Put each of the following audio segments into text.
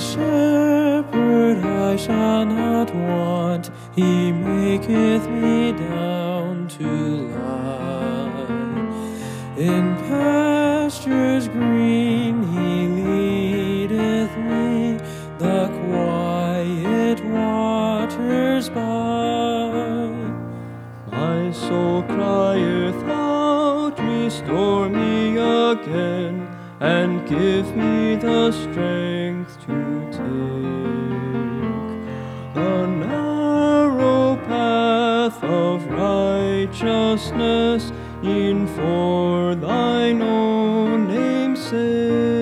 shepherd, I shall not want. He maketh me down to lie. In pastures green, he leadeth me, the quiet waters by. My soul crieth out, restore me again and give me the strength to take the narrow path of righteousness in for thine own name's sake.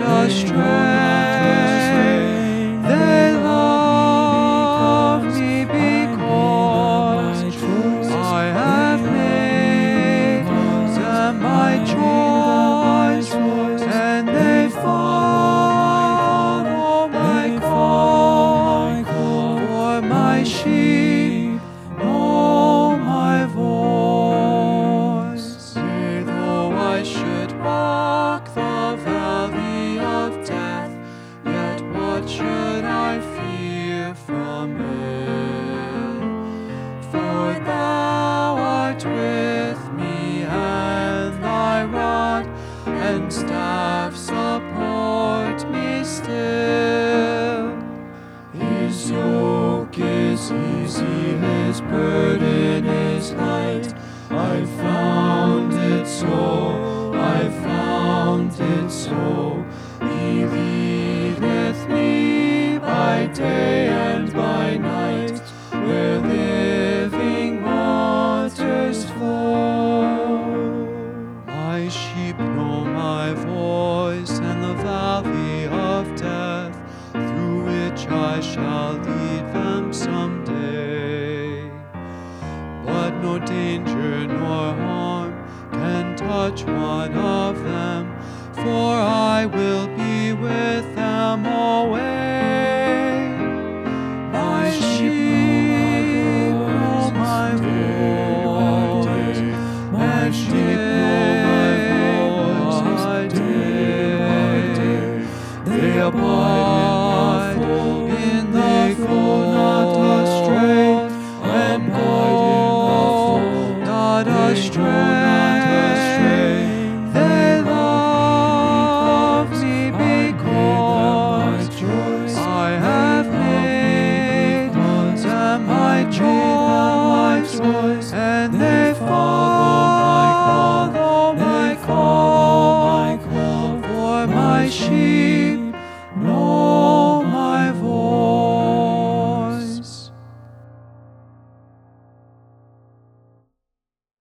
Not astray. I shall lead them someday. But no danger nor harm can touch one of them, for I will be with them always. 心。